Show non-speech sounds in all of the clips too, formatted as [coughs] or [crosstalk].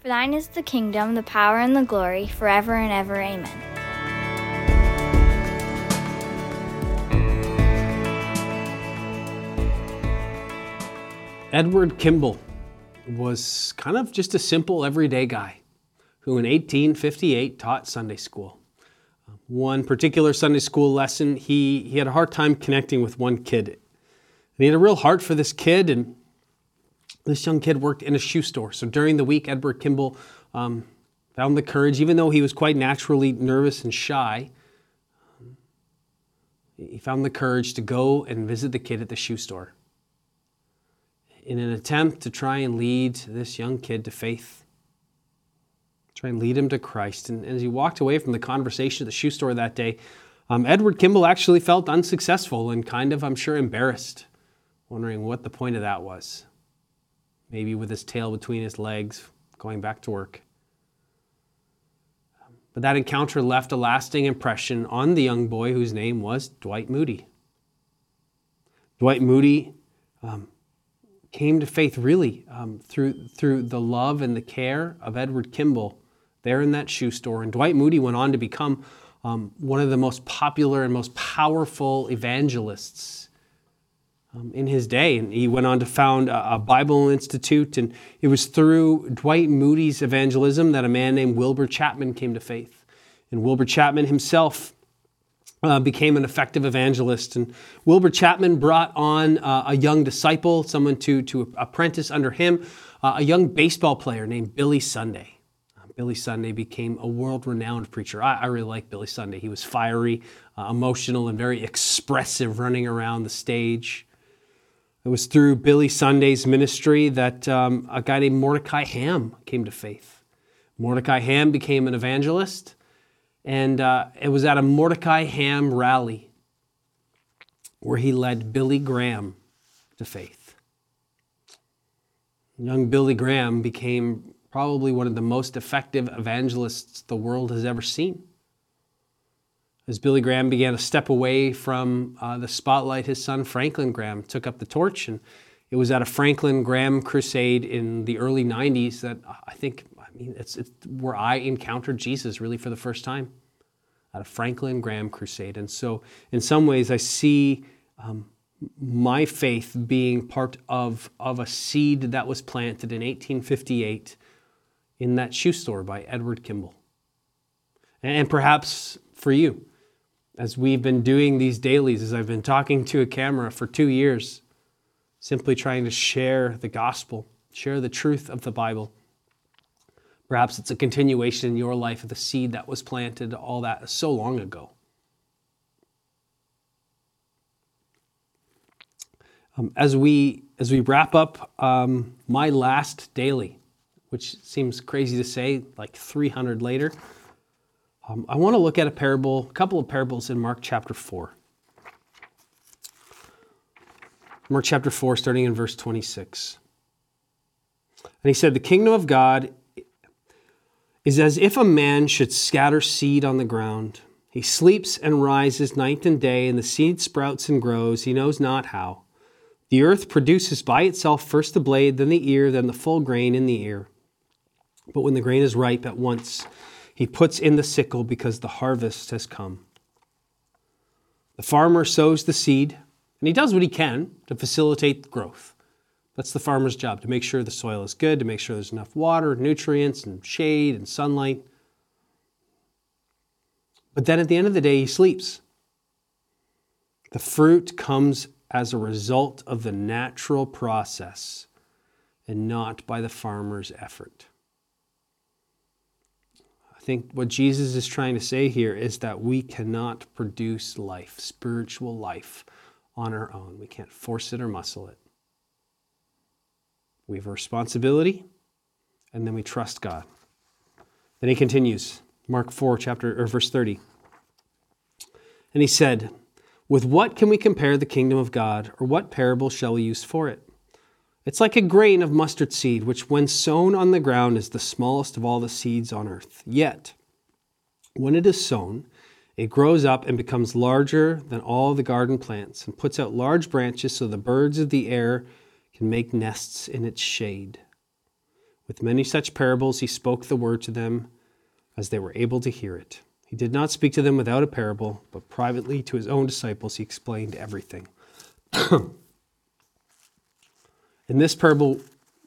For thine is the kingdom, the power, and the glory, forever and ever. Amen. Edward Kimball was kind of just a simple everyday guy who in 1858 taught Sunday school. One particular Sunday school lesson, he, he had a hard time connecting with one kid. And he had a real heart for this kid, and this young kid worked in a shoe store. So during the week, Edward Kimball um, found the courage, even though he was quite naturally nervous and shy, he found the courage to go and visit the kid at the shoe store in an attempt to try and lead this young kid to faith, try and lead him to Christ. And, as he walked away from the conversation at the shoe store that day, um, Edward Kimball actually felt unsuccessful and kind of, I'm sure, embarrassed, wondering what the point of that was. Maybe with his tail between his legs, going back to work. But that encounter left a lasting impression on the young boy whose name was Dwight Moody. Dwight Moody um, came to faith really um, through, through the love and the care of Edward Kimball there in that shoe store. And Dwight Moody went on to become um, one of the most popular and most powerful evangelists um, in his day. And he went on to found a, a, Bible Institute. And it was through Dwight Moody's evangelism that a man named Wilbur Chapman came to faith. And Wilbur Chapman himself uh, became an effective evangelist. And Wilbur Chapman brought on uh, a young disciple, someone to, to apprentice under him, uh, a young baseball player named Billy Sunday. Uh, Billy Sunday became a world renowned preacher. I, I, really like Billy Sunday. He was fiery, uh, emotional, and very expressive running around the stage. It was through Billy Sunday's ministry that um, a guy named Mordecai Ham came to faith. Mordecai Ham became an evangelist and uh, it was at a Mordecai Ham rally where he led Billy Graham to faith. Young Billy Graham became probably one of the most effective evangelists the world has ever seen. As Billy Graham began to step away from uh, the spotlight, his son Franklin Graham took up the torch. And it was at a Franklin Graham crusade in the early 90s that I think I mean, it's, it's where I encountered Jesus really for the first time at a Franklin Graham crusade. And so, in some ways, I see um, my faith being part of, of a seed that was planted in 1858 in that shoe store by Edward Kimball. And perhaps for you, as we've been doing these dailies, as I've been talking to a camera for two years, simply trying to share the gospel, share the truth of the Bible Perhaps it's a continuation in your life of the seed that was planted all that so long ago. Um, as we as we wrap up um, my last daily, which seems crazy to say, like 300 later, um, I want to look at a parable, a couple of parables in Mark chapter 4. Mark chapter 4, starting in verse 26. And he said, The kingdom of God is as if a man should scatter seed on the ground. He sleeps and rises night and day, and the seed sprouts and grows, he knows not how. The earth produces by itself first the blade, then the ear, then the full grain in the ear. But when the grain is ripe, at once he puts in the sickle because the harvest has come. The farmer sows the seed, and he does what he can to facilitate growth. That's the farmer's job to make sure the soil is good, to make sure there's enough water, nutrients, and shade and sunlight. But then at the end of the day, he sleeps. The fruit comes as a result of the natural process and not by the farmer's effort. I think what Jesus is trying to say here is that we cannot produce life, spiritual life, on our own. We can't force it or muscle it. We have a responsibility, and then we trust God. Then he continues, Mark 4, chapter or verse 30. And he said, With what can we compare the kingdom of God, or what parable shall we use for it? It's like a grain of mustard seed, which when sown on the ground is the smallest of all the seeds on earth. Yet, when it is sown, it grows up and becomes larger than all the garden plants, and puts out large branches so the birds of the air can make nests in its shade. With many such parables, he spoke the word to them as they were able to hear it. He did not speak to them without a parable, but privately to his own disciples he explained everything. [clears throat] In this parable,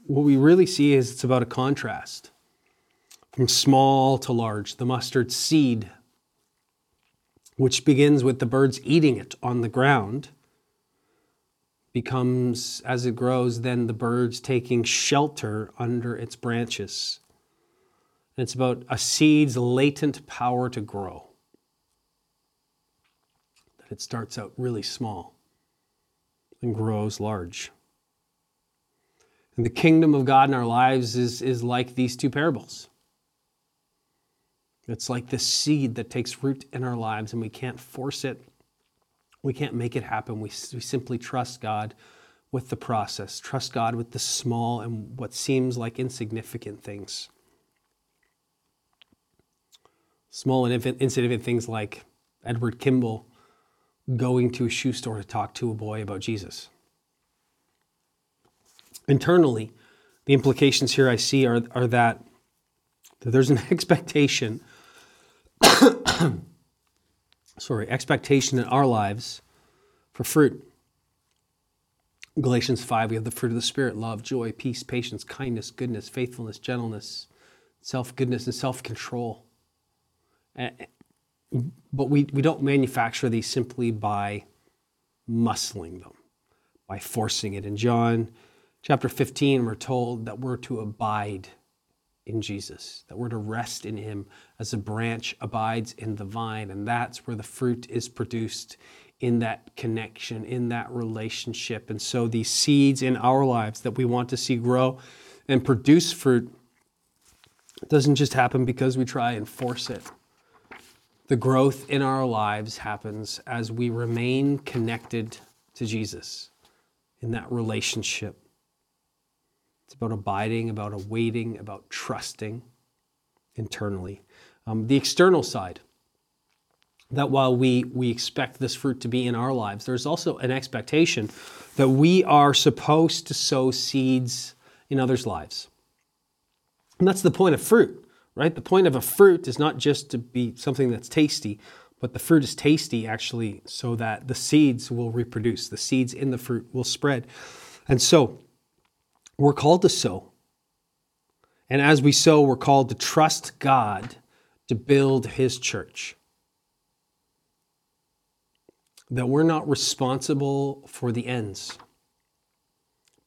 what we really see is it's about a contrast from small to large, the mustard seed, which begins with the birds eating it on the ground becomes, as it grows, then the birds taking shelter under its branches. And it's about a seed's latent power to grow. That it starts out really small and grows large. And the kingdom of God in our lives is, is like these two parables. It's like this seed that takes root in our lives and we can't force it we can't make it happen. We, we simply trust God with the process, trust God with the small and what seems like insignificant things. Small and insignificant things like Edward Kimball going to a shoe store to talk to a boy about Jesus. Internally, the implications here I see are, are that, that there's an [laughs] expectation [coughs] sorry, expectation in our lives for fruit. Galatians 5, we have the fruit of the Spirit love, joy, peace, patience, kindness, goodness, faithfulness, gentleness, self goodness, and self control. But we, we don't manufacture these simply by muscling them, by forcing it. In John chapter 15, we're told that we're to abide in Jesus, that we're to rest in Him as a branch abides in the vine. And that's where the fruit is produced in that connection, in that relationship. And so these seeds in our lives that we want to see grow and produce fruit doesn't just happen because we try and force it. The growth in our lives happens as we remain connected to Jesus in that relationship. It's about abiding, about awaiting, about trusting internally. Um, the external side, that while we, we expect this fruit to be in our lives, there's also an expectation that we are supposed to sow seeds in others' lives. And that's the point of fruit, right? The point of a fruit is not just to be something that's tasty, but the fruit is tasty actually so that the seeds will reproduce, the seeds in the fruit will spread. And so we're called to sow. And as we sow, we're called to trust God to build His church. That we're not responsible for the ends,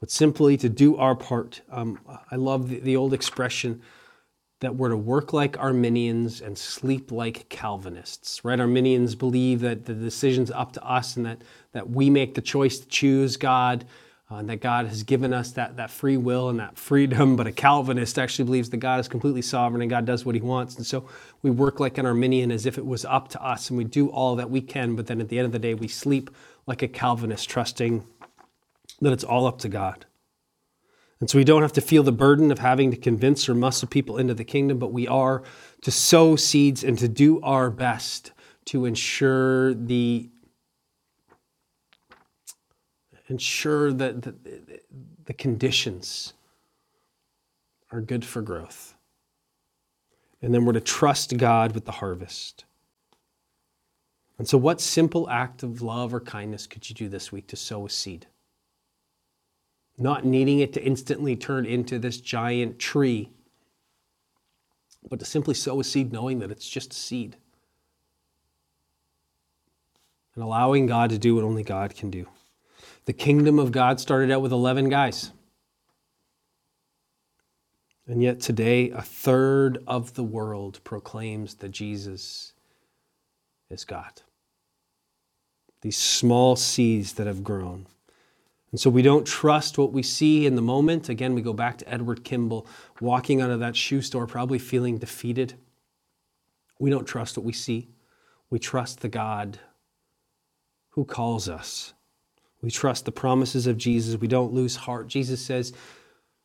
but simply to do our part. Um, I love the, the old expression that we're to work like Arminians and sleep like Calvinists, right? Arminians believe that the decision's up to us and that, that we make the choice to choose God uh, and that God has given us that, that free will and that freedom. But a Calvinist actually believes that God is completely sovereign and God does what he wants. And so we work like an Arminian as if it was up to us and we do all that we can. But then at the end of the day, we sleep like a Calvinist, trusting that it's all up to God. And so we don't have to feel the burden of having to convince or muscle people into the kingdom, but we are to sow seeds and to do our best to ensure the ensure that the, the conditions are good for growth. And then we're to trust God with the harvest. And so, what simple act of love or kindness could you do this week to sow a seed? Not needing it to instantly turn into this giant tree, but to simply sow a seed knowing that it's just a seed. And allowing God to do what only God can do. The kingdom of God started out with 11 guys. And yet today, a third of the world proclaims that Jesus is God. These small seeds that have grown. And so we don't trust what we see in the moment. Again, we go back to Edward Kimball walking out of that shoe store, probably feeling defeated. We don't trust what we see. We trust the God who calls us we trust the promises of Jesus. We don't lose heart. Jesus says,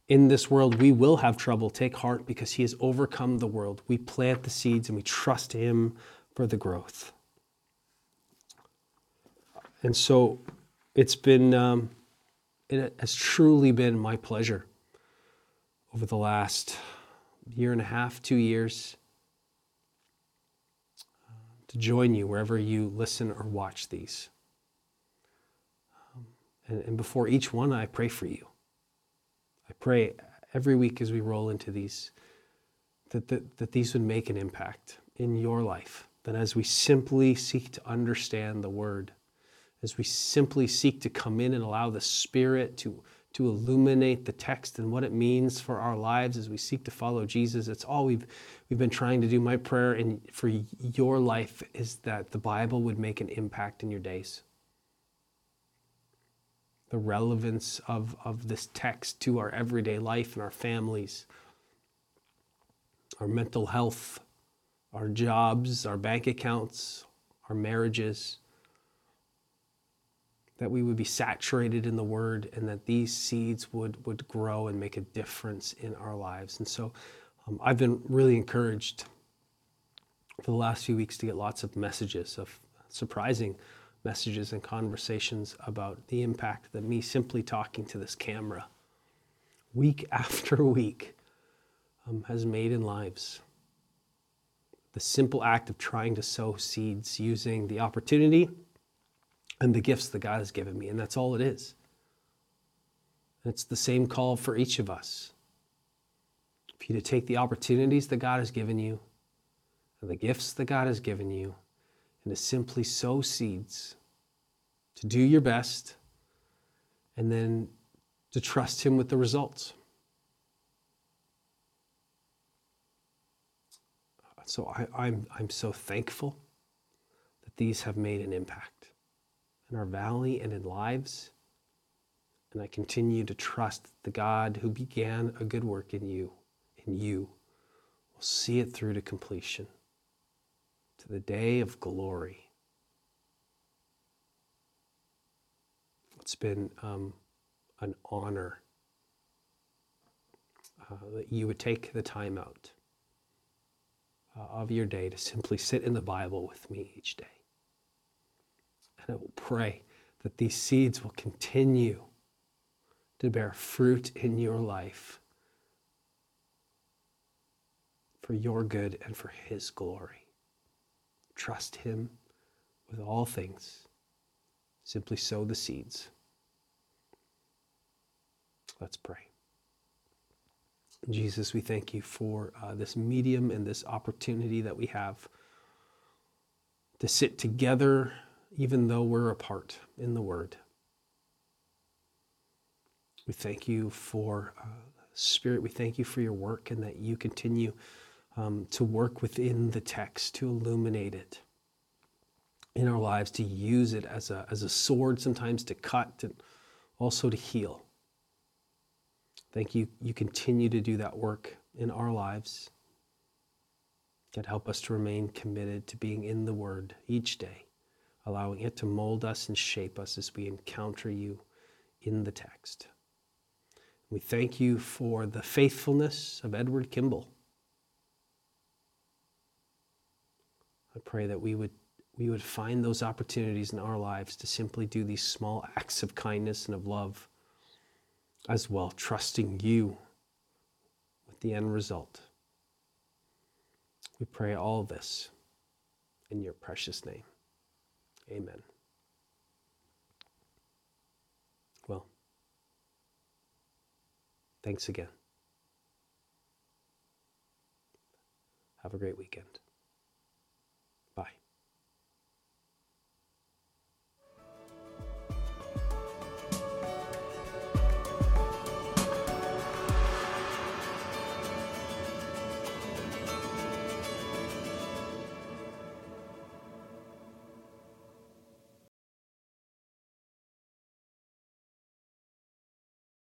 in this world, we will have trouble. Take heart because he has overcome the world. We plant the seeds and we trust him for the growth. And so it's been, um, it has truly been my pleasure over the last year and a half, two years, uh, to join you wherever you listen or watch these. And, and before each one, I pray for you. I pray every week as we roll into these that, that, that these would make an impact in your life. That as we simply seek to understand the word, as we simply seek to come in and allow the Spirit to, to illuminate the text and what it means for our lives as we seek to follow Jesus. It's all we've, we've been trying to do. My prayer in, for your life is that the Bible would make an impact in your days. The relevance of, of this text to our everyday life and our families, our mental health, our jobs, our bank accounts, our marriages that we would be saturated in the word and that these seeds would, would grow and make a difference in our lives. And so um, I've been really encouraged for the last few weeks to get lots of messages of surprising messages and conversations about the impact that me simply talking to this camera week [laughs] after week um, has made in lives. The simple act of trying to sow seeds using the opportunity and the gifts that God has given me. And that's all it is. And it's the same call for each of us. For you to take the opportunities that God has given you and the gifts that God has given you and to simply sow seeds, to do your best, and then to trust Him with the results. So I, am I'm, I'm so thankful that these have made an impact in our valley and in lives. And I continue to trust the God who began a good work in you, in you, will see it through to completion, to the day of glory. It's been um, an honor uh, that you would take the time out uh, of your day to simply sit in the Bible with me each day. And I will pray that these seeds will continue to bear fruit in your life for your good and for His glory. Trust Him with all things. Simply sow the seeds. Let's pray. Jesus, we thank you for uh, this medium and this opportunity that we have to sit together even though we're apart in the Word. We thank you for uh, Spirit. We thank you for your work and that you continue um, to work within the text, to illuminate it in our lives, to use it as a, as a sword, sometimes to cut, and also to heal. Thank you. You continue to do that work in our lives. God, help us to remain committed to being in the Word each day allowing it to mold us and shape us as we encounter you in the text. We thank you for the faithfulness of Edward Kimball. I pray that we would, we would find those opportunities in our lives to simply do these small acts of kindness and of love as well, trusting you with the end result. We pray all this in your precious name. Amen. Well, thanks again. Have a great weekend. Bye.